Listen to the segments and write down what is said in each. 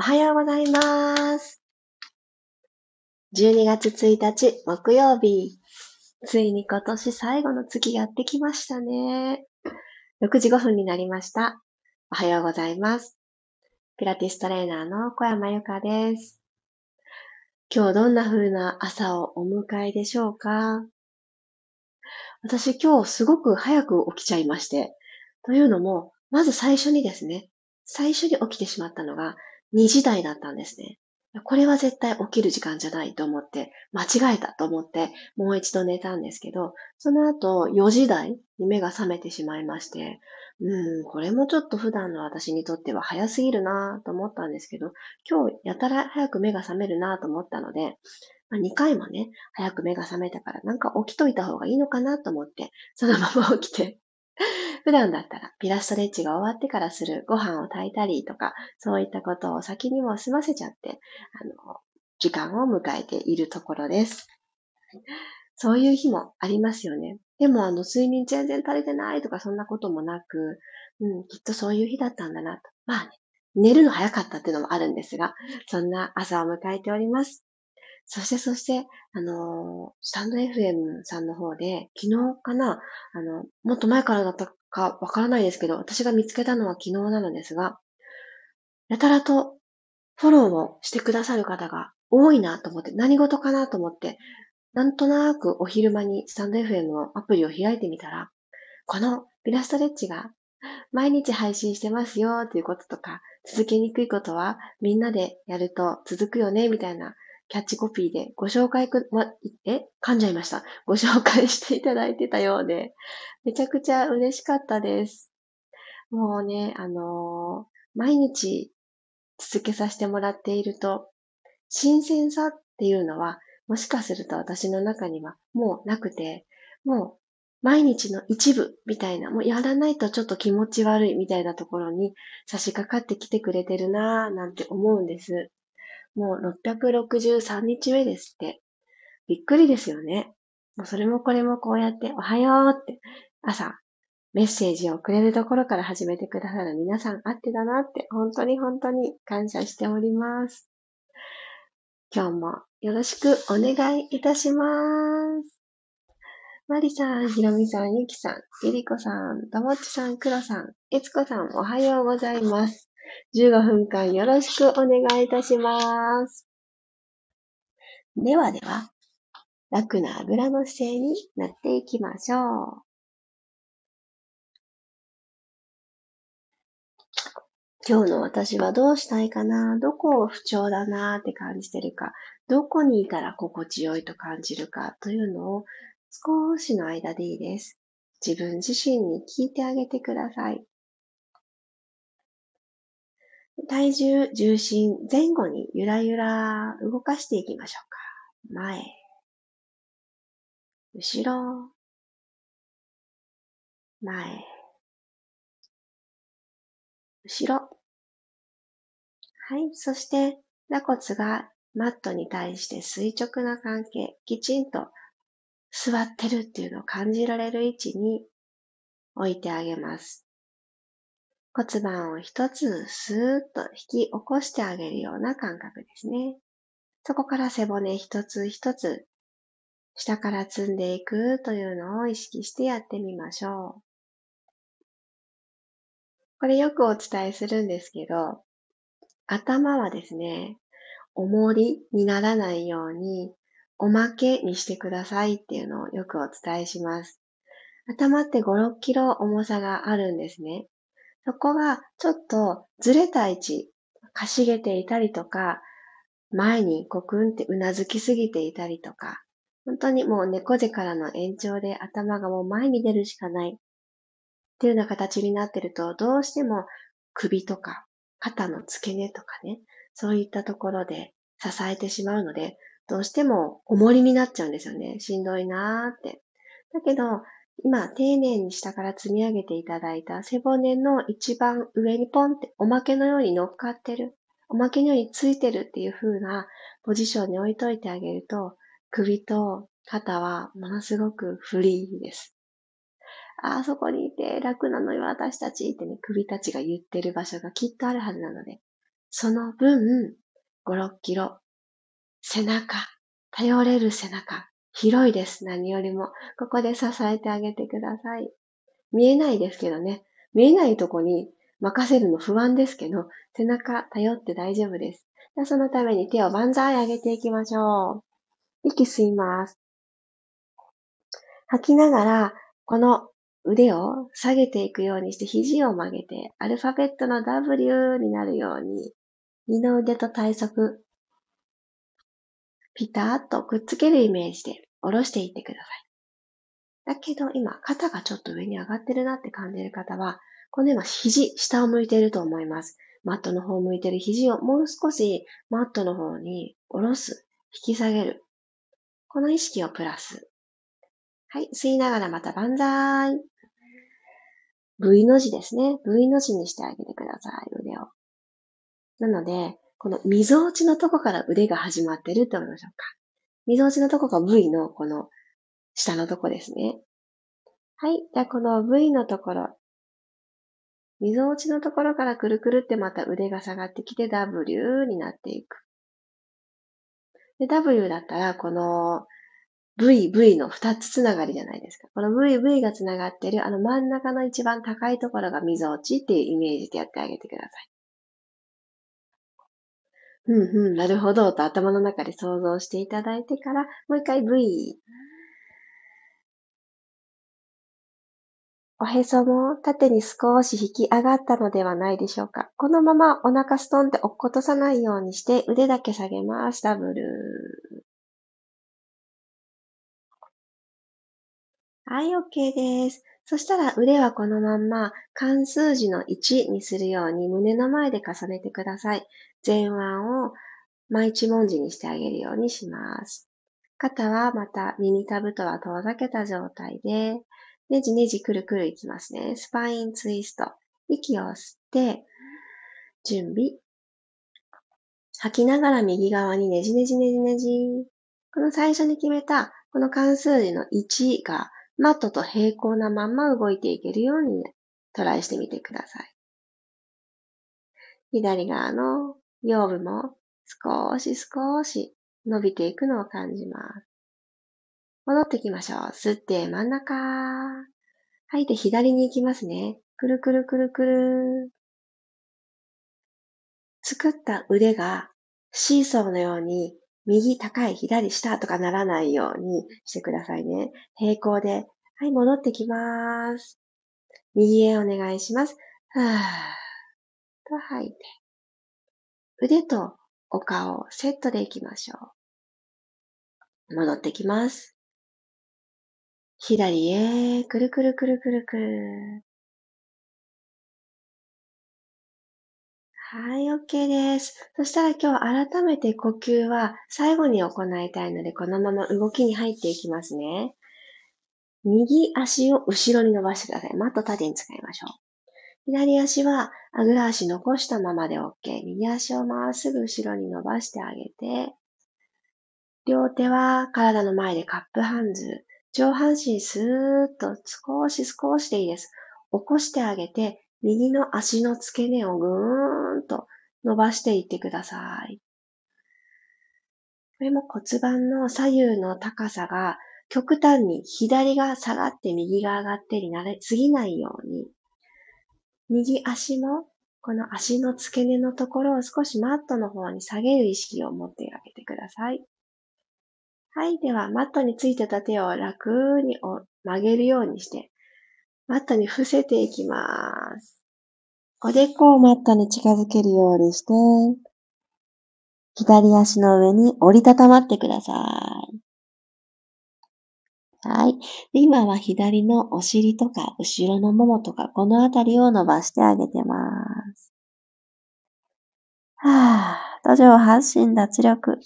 おはようございます。12月1日木曜日。ついに今年最後の月やってきましたね。6時5分になりました。おはようございます。ピラティストレーナーの小山由かです。今日どんな風な朝をお迎えでしょうか？私今日すごく早く起きちゃいまして。というのも、まず最初にですね、最初に起きてしまったのが、2時台だったんですね。これは絶対起きる時間じゃないと思って、間違えたと思って、もう一度寝たんですけど、その後4時台に目が覚めてしまいまして、うん、これもちょっと普段の私にとっては早すぎるなと思ったんですけど、今日やたら早く目が覚めるなと思ったので、まあ、2回もね、早く目が覚めたからなんか起きといた方がいいのかなと思って、そのまま起きて 普段だったらピラストレッチが終わってからするご飯を炊いたりとか、そういったことを先にも済ませちゃって、あの、時間を迎えているところです。そういう日もありますよね。でも、あの、睡眠全然足りてないとかそんなこともなく、うん、きっとそういう日だったんだなと。まあね、寝るの早かったっていうのもあるんですが、そんな朝を迎えております。そしてそして、あのスタンド FM さんの方で、昨日かな、あの、もっと前からだったかわからないですけど、私が見つけたのは昨日なのですが、やたらとフォローをしてくださる方が多いなと思って、何事かなと思って、なんとなくお昼間にスタンド FM のアプリを開いてみたら、このピラストレッチが毎日配信してますよということとか、続けにくいことはみんなでやると続くよねみたいなキャッチコピーでご紹介く、ま、え噛んじゃいました。ご紹介していただいてたようで、めちゃくちゃ嬉しかったです。もうね、あのー、毎日続けさせてもらっていると、新鮮さっていうのは、もしかすると私の中にはもうなくて、もう毎日の一部みたいな、もうやらないとちょっと気持ち悪いみたいなところに差し掛かってきてくれてるなぁなんて思うんです。もう663日目ですって。びっくりですよね。もうそれもこれもこうやっておはようって朝メッセージをくれるところから始めてくださる皆さんあってだなって本当に本当に感謝しております。今日もよろしくお願いいたします。マリさん、ひろみさん、ゆきさん、ゆりこさん、ともっちさん、くろさん、えつこさん、おはようございます。15分間よろしくお願いいたします。ではでは、楽なあぐらの姿勢になっていきましょう。今日の私はどうしたいかな？どこを不調だなって感じてるか？どこにいたら心地よいと感じるか？というのを少しの間でいいです。自分自身に聞いてあげてください。体重、重心、前後にゆらゆら動かしていきましょうか。前、後ろ、前、後ろ。はい。そして、座骨がマットに対して垂直な関係、きちんと座ってるっていうのを感じられる位置に置いてあげます。骨盤を一つスーッと引き起こしてあげるような感覚ですね。そこから背骨一つ一つ下から積んでいくというのを意識してやってみましょう。これよくお伝えするんですけど、頭はですね、重りにならないように、おまけにしてくださいっていうのをよくお伝えします。頭って5、6キロ重さがあるんですね。そこがちょっとずれた位置、かしげていたりとか、前にコクンってうなずきすぎていたりとか、本当にもう猫背からの延長で頭がもう前に出るしかないっていうような形になってると、どうしても首とか肩の付け根とかね、そういったところで支えてしまうので、どうしても重りになっちゃうんですよね。しんどいなーって。だけど、今、丁寧に下から積み上げていただいた背骨の一番上にポンっておまけのように乗っかってる。おまけのようについてるっていう風なポジションに置いといてあげると、首と肩はものすごくフリーです。あそこにいて楽なのよ、私たちってね、首たちが言ってる場所がきっとあるはずなので、その分、5、6キロ、背中、頼れる背中、広いです、何よりも。ここで支えてあげてください。見えないですけどね。見えないとこに任せるの不安ですけど、背中頼って大丈夫です。そのために手を万歳上げていきましょう。息吸います。吐きながら、この腕を下げていくようにして肘を曲げて、アルファベットの W になるように、二の腕と体側、ピタッとくっつけるイメージで下ろしていってください。だけど今、肩がちょっと上に上がってるなって感じる方は、この今、肘、下を向いていると思います。マットの方を向いている肘をもう少しマットの方に下ろす、引き下げる。この意識をプラス。はい、吸いながらまた万歳。V の字ですね。V の字にしてあげてください、腕を。なので、この溝落ちのとこから腕が始まってるって思いましょうか。溝落ちのとこが V のこの下のとこですね。はい。じゃあこの V のところ、溝落ちのところからくるくるってまた腕が下がってきて W になっていく。で、W だったら、この V、V の二つつながりじゃないですか。この V、V がつながってる、あの真ん中の一番高いところが溝落ちっていうイメージでやってあげてください。うんうん、なるほど、と頭の中で想像していただいてから、もう一回 V。おへそも縦に少し引き上がったのではないでしょうか。このままお腹ストンって落っことさないようにして腕だけ下げます。ダブル。はい、OK です。そしたら腕はこのまんま関数字の1にするように胸の前で重ねてください。前腕を毎一文字にしてあげるようにします。肩はまた耳たぶとは遠ざけた状態で、ねじねじくるくるいきますね。スパインツイスト。息を吸って、準備。吐きながら右側にねじねじねじねじ。この最初に決めた、この関数字の1がマットと平行なまんま動いていけるようにトライしてみてください。左側の腰部も少し少し伸びていくのを感じます。戻ってきましょう。吸って真ん中。吐いて左に行きますね。くるくるくるくる。作った腕がシーソーのように右高い左下とかならないようにしてくださいね。平行で。はい、戻ってきます。右へお願いします。はーと吐いて。腕とお顔をセットでいきましょう。戻ってきます。左へ、くるくるくるくるくる。はい、OK です。そしたら今日改めて呼吸は最後に行いたいので、このまま動きに入っていきますね。右足を後ろに伸ばしてください。マット縦に使いましょう。左足はあぐら足残したままで OK。右足をまっすぐ後ろに伸ばしてあげて、両手は体の前でカップハンズ。上半身スーッと少し少しでいいです。起こしてあげて、右の足の付け根をぐーんと伸ばしていってください。これも骨盤の左右の高さが極端に左が下がって右が上がってになれすぎないように、右足もこの足の付け根のところを少しマットの方に下げる意識を持ってあげてください。はい。では、マットについてた手を楽に曲げるようにして、マットに伏せていきます。おでこをマットに近づけるようにして、左足の上に折りたたまってください。はい。今は左のお尻とか後ろのももとかこのあたりを伸ばしてあげてます。はぁ、土上発信脱力。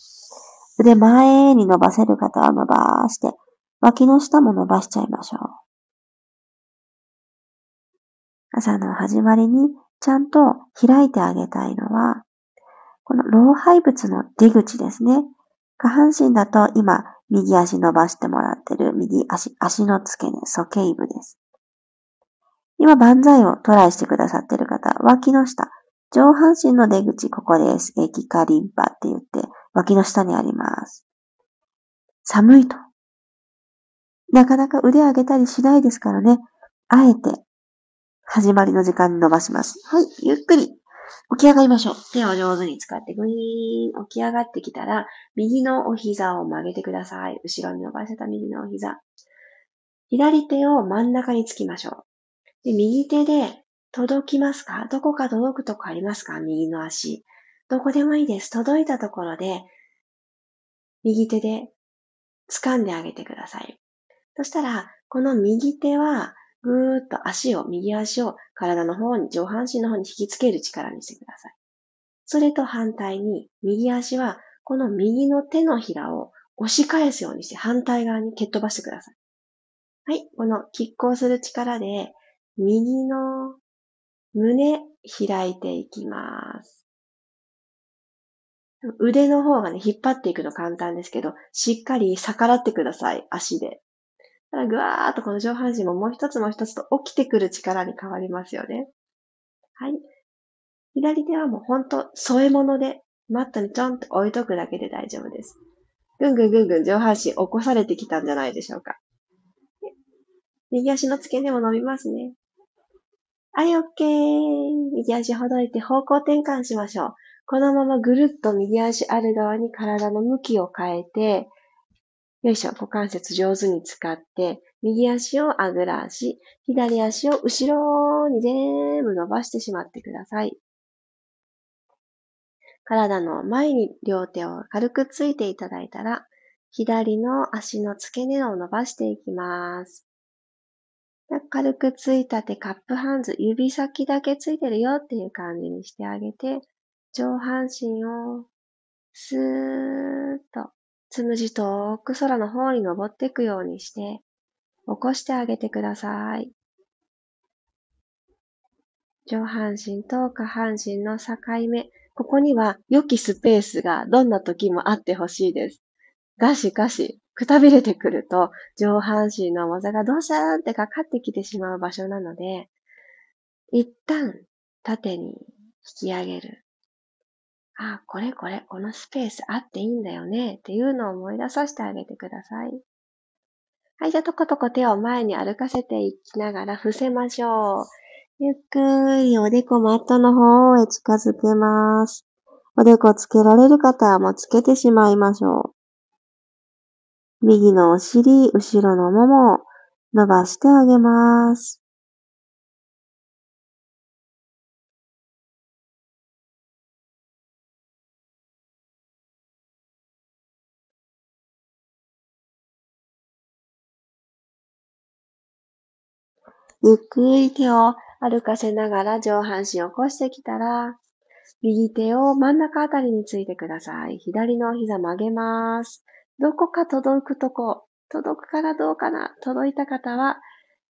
腕前に伸ばせる方は伸ばして、脇の下も伸ばしちゃいましょう。朝の始まりにちゃんと開いてあげたいのは、この老廃物の出口ですね。下半身だと今、右足伸ばしてもらってる右足、足の付け根、鼠径部です。今、万歳をトライしてくださってる方、脇の下、上半身の出口、ここです。エキカリンパって言って、脇の下にあります。寒いと。なかなか腕上げたりしないですからね。あえて、始まりの時間に伸ばします。はい、ゆっくり。起き上がりましょう。手を上手に使ってグイーン。起き上がってきたら、右のお膝を曲げてください。後ろに伸ばせた右のお膝。左手を真ん中につきましょう。で右手で届きますか？どこか届くとこありますか？右の足。どこでもいいです。届いたところで、右手で掴んであげてください。そしたら、この右手は、ぐーっと足を、右足を体の方に、上半身の方に引きつける力にしてください。それと反対に、右足は、この右の手のひらを押し返すようにして反対側に蹴っ飛ばしてください。はい。この拮抗する力で、右の胸開いていきます。腕の方がね、引っ張っていくの簡単ですけど、しっかり逆らってください、足で。ただぐわーっとこの上半身ももう一つもう一つと起きてくる力に変わりますよね。はい。左手はもうほんと添え物でマットにちょんと置いとくだけで大丈夫です。ぐんぐんぐんぐん上半身起こされてきたんじゃないでしょうか。右足の付け根も伸びますね。はい、オッケー。右足ほどいて方向転換しましょう。このままぐるっと右足ある側に体の向きを変えて、よいしょ、股関節上手に使って、右足をあぐら足、左足を後ろに全部伸ばしてしまってください。体の前に両手を軽くついていただいたら、左の足の付け根を伸ばしていきます。軽くついた手、カップハンズ、指先だけついてるよっていう感じにしてあげて、上半身をスーッと、つむじ遠く空の方に登っていくようにして、起こしてあげてください。上半身と下半身の境目、ここには良きスペースがどんな時もあってほしいです。ガシガシ、くたびれてくると、上半身の重さがドシャーンってかかってきてしまう場所なので、一旦縦に引き上げる。あ、これこれ、このスペースあっていいんだよねっていうのを思い出させてあげてください。はい、じゃあとことこ手を前に歩かせていきながら伏せましょう。ゆっくりおでこマットの方へ近づけます。おでこつけられる方はもうつけてしまいましょう。右のお尻、後ろのもも伸ばしてあげます。ゆっくり手を歩かせながら上半身を起こしてきたら、右手を真ん中あたりについてください。左の膝曲げます。どこか届くとこ、届くからどうかな、届いた方は、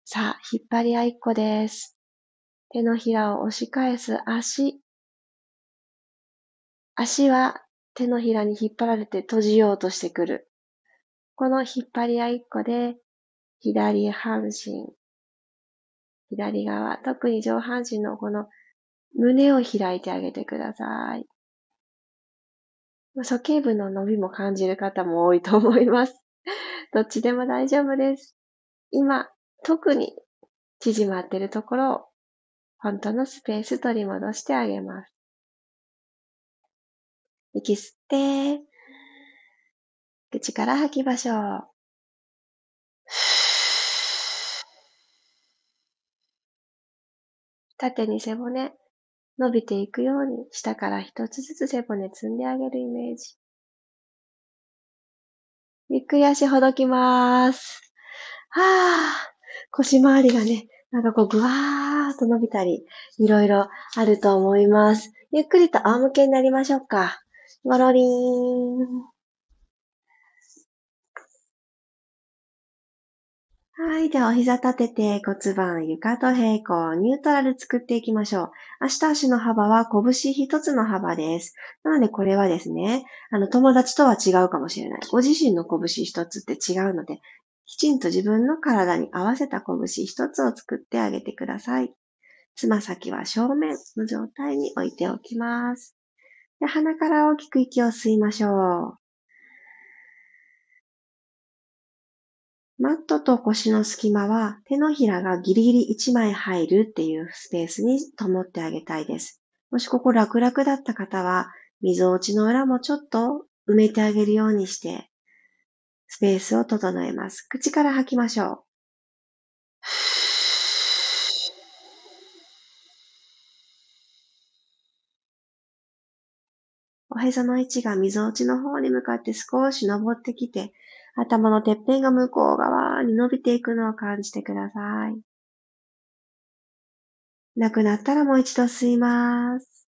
さあ、引っ張り合いっこです。手のひらを押し返す足。足は手のひらに引っ張られて閉じようとしてくる。この引っ張り合いっこで、左半身、左側、特に上半身のこの胸を開いてあげてください。鼠径部の伸びも感じる方も多いと思います。どっちでも大丈夫です。今、特に縮まってるところを、本当のスペース取り戻してあげます。息吸って、口から吐きましょう。縦に背骨、伸びていくように下から一つずつ背骨積んであげるイメージ。ゆっくり足ほどきます。はぁ、腰回りがね、なんかこうぐわーっと伸びたり、いろいろあると思います。ゆっくりと仰向けになりましょうか。ゴロリーン。はい。では、お膝立てて骨盤床と平行、ニュートラル作っていきましょう。足と足の幅は拳一つの幅です。なので、これはですね、あの、友達とは違うかもしれない。ご自身の拳一つって違うので、きちんと自分の体に合わせた拳一つを作ってあげてください。つま先は正面の状態に置いておきます。で鼻から大きく息を吸いましょう。マットと腰の隙間は手のひらがギリギリ1枚入るっていうスペースに保ってあげたいです。もしここ楽々だった方は、溝落ちの裏もちょっと埋めてあげるようにして、スペースを整えます。口から吐きましょう。おへその位置が溝落ちの方に向かって少し登ってきて、頭のてっぺんが向こう側に伸びていくのを感じてください。なくなったらもう一度吸います。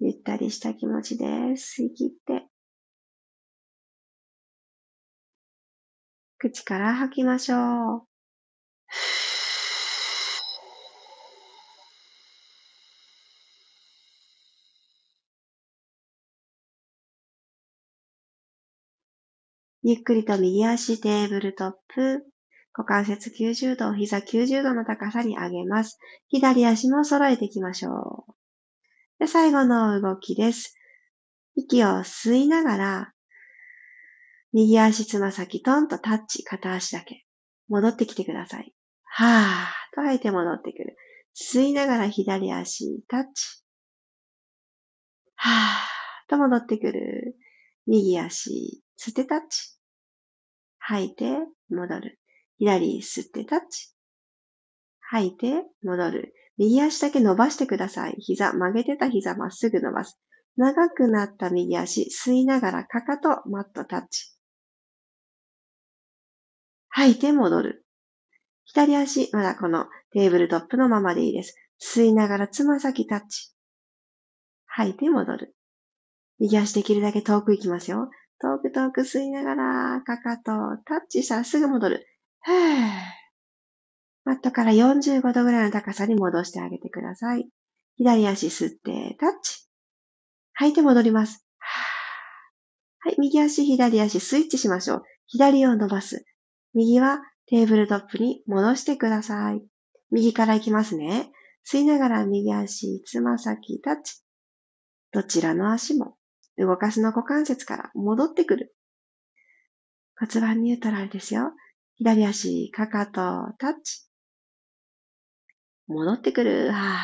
ゆったりした気持ちで吸い切って、口から吐きましょう。ゆっくりと右足テーブルトップ。股関節90度、膝90度の高さに上げます。左足も揃えていきましょう。で最後の動きです。息を吸いながら、右足つま先トンとタッチ、片足だけ。戻ってきてください。はーと吐いて戻ってくる。吸いながら左足タッチ。はーと戻ってくる。右足吸ってタッチ。吐いて、戻る。左吸ってタッチ。吐いて、戻る。右足だけ伸ばしてください。膝、曲げてた膝まっすぐ伸ばす。長くなった右足、吸いながらかかと、マットタッチ。吐いて戻る。左足、まだこのテーブルトップのままでいいです。吸いながらつま先タッチ。吐いて戻る。右足できるだけ遠く行きますよ。遠く遠く吸いながら、かかとをタッチしたらすぐ戻る。ふー。マットから45度ぐらいの高さに戻してあげてください。左足吸ってタッチ。吐いて戻ります。はい、右足、左足スイッチしましょう。左を伸ばす。右はテーブルトップに戻してください。右から行きますね。吸いながら右足、つま先、タッチ。どちらの足も動かすの股関節から戻ってくる。骨盤ニュートラルですよ。左足、かかと、タッチ。戻ってくる。は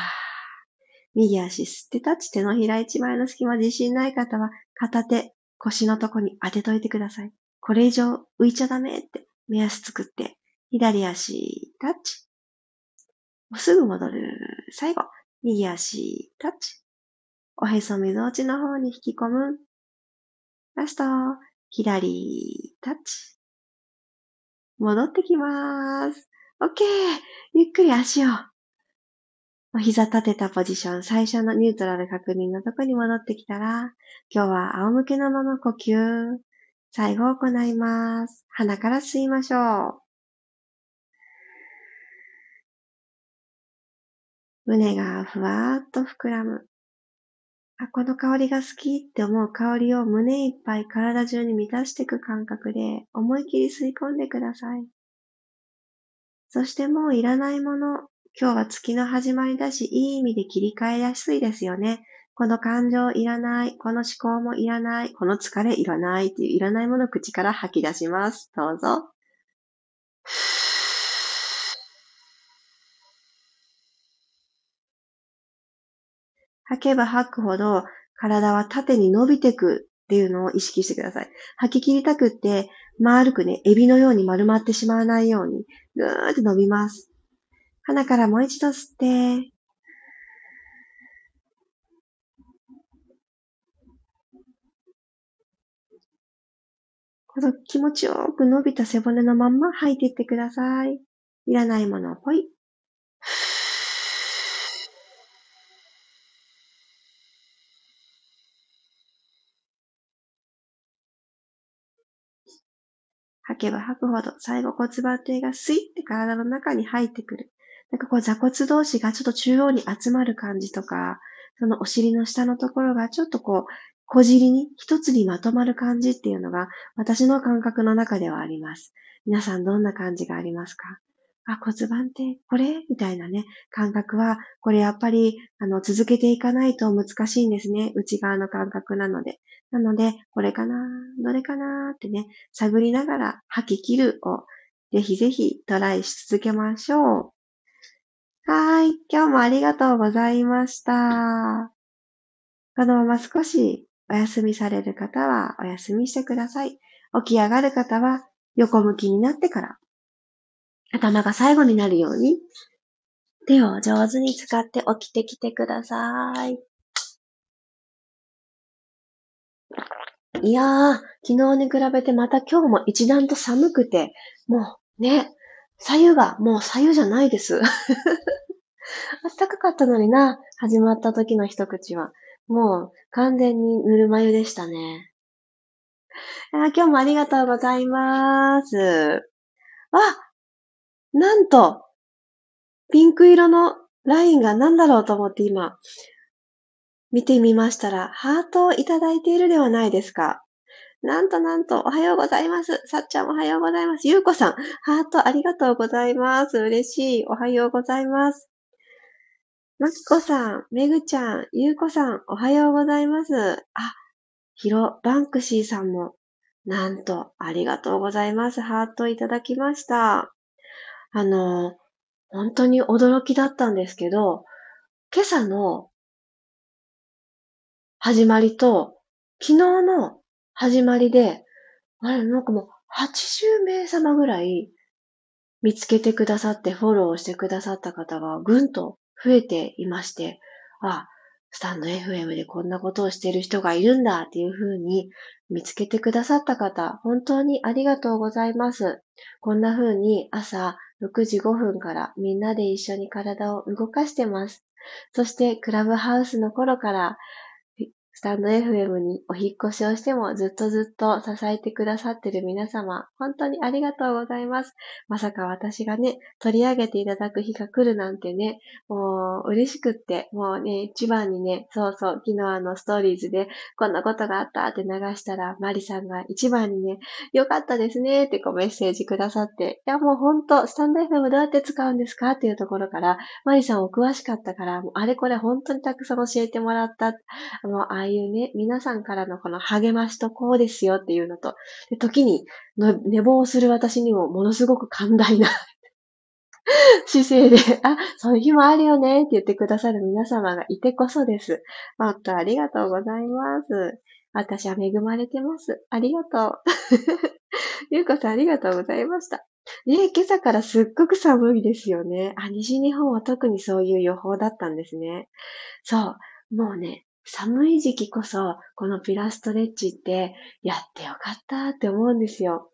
右足吸ってタッチ。手のひら一枚の隙間自信ない方は片手、腰のとこに当てといてください。これ以上浮いちゃダメって目安作って、左足、タッチ。もうすぐ戻る。最後、右足、タッチ。おへそみぞおちの方に引き込む。ラスト、左、タッチ。戻ってきます。OK! ゆっくり足を。お膝立てたポジション、最初のニュートラル確認のとこに戻ってきたら、今日は仰向けのまま呼吸。最後行います。鼻から吸いましょう。胸がふわーっと膨らむ。あ、この香りが好きって思う香りを胸いっぱい体中に満たしていく感覚で思い切り吸い込んでください。そしてもういらないもの、今日は月の始まりだし、いい意味で切り替えやすいですよね。この感情いらない、この思考もいらない、この疲れいらないっていういらないものを口から吐き出します。どうぞ。吐けば吐くほど体は縦に伸びてくっていうのを意識してください。吐き切りたくって、丸くね、エビのように丸まってしまわないように、ぐーって伸びます。鼻からもう一度吸って、この気持ちよく伸びた背骨のまんま吐いていってください。いらないものをポイ。吐けば吐くほど最後骨盤底がスイッて体の中に入ってくる。なんかこう座骨同士がちょっと中央に集まる感じとか、そのお尻の下のところがちょっとこう小尻に一つにまとまる感じっていうのが私の感覚の中ではあります。皆さんどんな感じがありますか？あ、骨盤ってこれ？みたいなね、感覚は、これやっぱり、あの、続けていかないと難しいんですね。内側の感覚なので。なので、これかな？どれかな？ってね、探りながら吐き切るを、ぜひぜひトライし続けましょう。はい。今日もありがとうございました。このまま少しお休みされる方はお休みしてください。起き上がる方は横向きになってから頭が最後になるように、手を上手に使って起きてきてください。いやー、昨日に比べてまた今日も一段と寒くて、もうね、左右がもう左右じゃないです。暖かかったのにな、始まった時の一口は。もう完全にぬるま湯でしたね。今日もありがとうございます。あ、なんと、ピンク色のラインが何だろうと思って今、見てみましたら、ハートをいただいているではないですか。なんとなんと、おはようございます。さっちゃんおはようございます。ゆうこさん、ハートありがとうございます。嬉しい。おはようございます。まきこさん、めぐちゃん、ゆうこさん、おはようございます。あ、ひろ、バンクシーさんも、なんと、ありがとうございます。ハートいただきました。あの、本当に驚きだったんですけど、今朝の始まりと、昨日の始まりで、あれ、なんかもう80名様ぐらい見つけてくださってフォローしてくださった方がぐんと増えていまして、あ、スタンド FM でこんなことをしてる人がいるんだっていうふうに見つけてくださった方、本当にありがとうございます。こんな風に朝6時5分からみんなで一緒に体を動かしてます。そしてクラブハウスの頃からスタンド FM にお引越しをしてもずっとずっと支えてくださってる皆様、本当にありがとうございます。まさか私がね、取り上げていただく日が来るなんてね、もう嬉しくって、もうね、一番にね、そうそう、昨日あのストーリーズでこんなことがあったって流したら、マリさんが一番にね、よかったですねってこうメッセージくださって、いやもう本当、スタンド FM どうやって使うんですかっていうところから、マリさんお詳しかったから、もうあれこれ本当にたくさん教えてもらった。もうああいうね、皆さんからのこの励ましとこうですよっていうのと、で時に寝坊する私にもものすごく寛大な 姿勢で、あ、そういう日もあるよねって言ってくださる皆様がいてこそです。本当ありがとうございます。私は恵まれてます。ありがとう。ゆうこさんありがとうございました。ね今朝からすっごく寒いですよね。あ、西日本は特にそういう予報だったんですね。そう。もうね、寒い時期こそ、このピラストレッチってやってよかったって思うんですよ。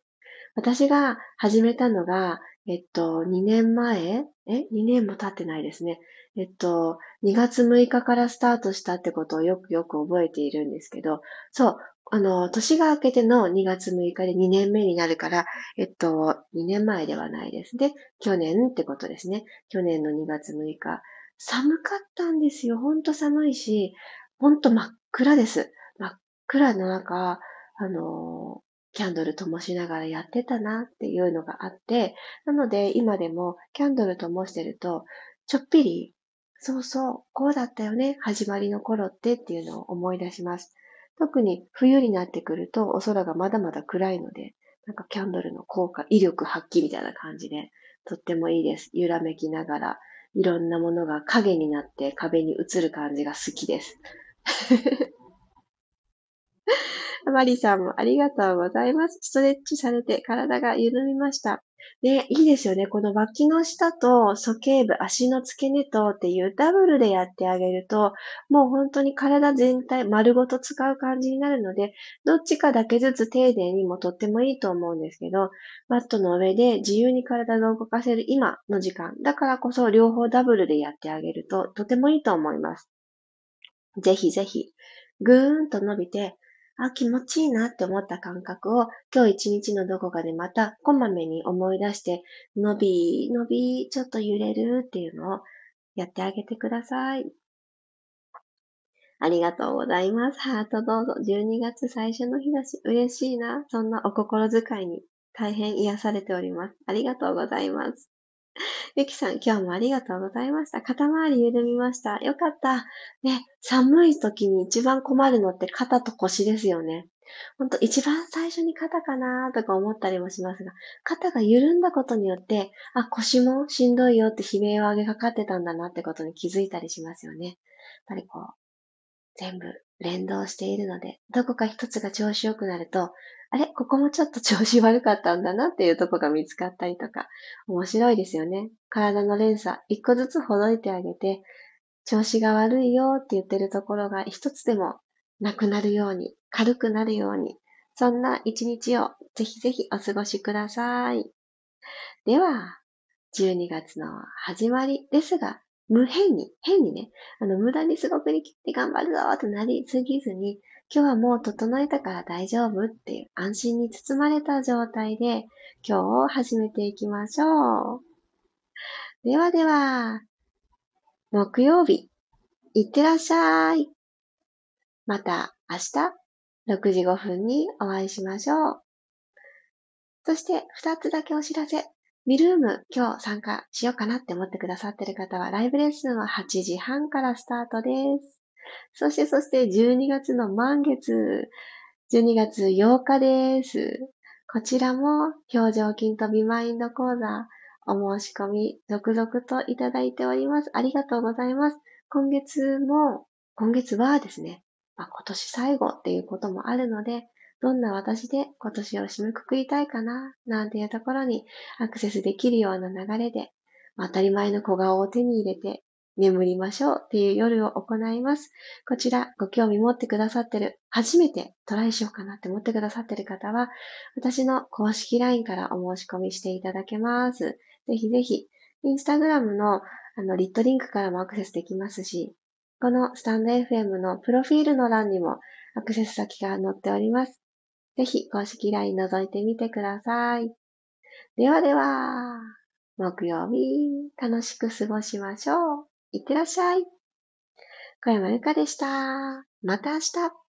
私が始めたのが、えっと、2年前え ?2 年も経ってないですね。えっと、2月6日からスタートしたってことをよくよく覚えているんですけど、そう、あの、年が明けての2月6日で2年目になるから、えっと、2年前ではないですね。去年ってことですね。去年の2月6日。寒かったんですよ。ほんと寒いし、ほんと真っ暗です。真っ暗の中、あのキャンドル灯しながらやってたなっていうのがあって、なので今でもキャンドル灯してると、ちょっぴり、そうそう、こうだったよね、始まりの頃ってっていうのを思い出します。特に冬になってくるとお空がまだまだ暗いので、なんかキャンドルの効果、威力発揮みたいな感じで、とってもいいです。揺らめきながら、いろんなものが影になって壁に映る感じが好きです。マリさんもありがとうございます。ストレッチされて体が緩みました。ね、いいですよね。この脇の下と鼠径部、足の付け根とっていうダブルでやってあげると、もう本当に体全体丸ごと使う感じになるので、どっちかだけずつ丁寧にもとってもいいと思うんですけど、マットの上で自由に体が動かせる今の時間、だからこそ両方ダブルでやってあげるととてもいいと思います。ぜひぜひ、ぐーんと伸びて、あ、気持ちいいなって思った感覚を今日一日のどこかでまたこまめに思い出して、伸び、伸び、ちょっと揺れるっていうのをやってあげてください。ありがとうございます。ハートどうぞ。12月最初の日だし、嬉しいな。そんなお心遣いに大変癒されております。ありがとうございます。ゆきさん、今日もありがとうございました。肩周り緩みました。よかった。ね、寒い時に一番困るのって肩と腰ですよね。ほんと一番最初に肩かなとか思ったりもしますが、肩が緩んだことによって、あ、腰もしんどいよって悲鳴を上げかかってたんだなってことに気づいたりしますよね。やっぱりこう、全部連動しているので、どこか一つが調子良くなると、あれここもちょっと調子悪かったんだなっていうとこが見つかったりとか、面白いですよね。体の連鎖、一個ずつほどいてあげて、調子が悪いよって言ってるところが一つでもなくなるように、軽くなるように、そんな一日をぜひぜひお過ごしください。では、12月の始まりですが、無変に、変にね、あの、無駄にすごくり切って頑張るぞってなりすぎずに、今日はもう整えたから大丈夫っていう安心に包まれた状態で今日を始めていきましょう。ではでは、木曜日、いってらっしゃい。また明日6時5分にお会いしましょう。そして2つだけお知らせ。ミルーム今日参加しようかなって思ってくださってる方はライブレッスンは8時半からスタートです。そしてそして12月の満月、12月8日です。こちらも表情筋とビマインド講座お申し込み続々といただいております。ありがとうございます。今月も、今月はですね、まあ、今年最後っていうこともあるので、どんな私で今年を締めくくりたいかな、なんていうところにアクセスできるような流れで、当たり前の小顔を手に入れて眠りましょうっていう夜を行います。こちらご興味持ってくださってる、初めてトライしようかなって思ってくださってる方は、私の公式 LINE からお申し込みしていただけます。ぜひぜひ、インスタグラムのあのリットリンクからもアクセスできますし、このスタンド FM のプロフィールの欄にもアクセス先が載っております。ぜひ公式 LINE 覗いてみてください。ではでは、木曜日、楽しく過ごしましょう。いってらっしゃい。小山由かでした。また明日。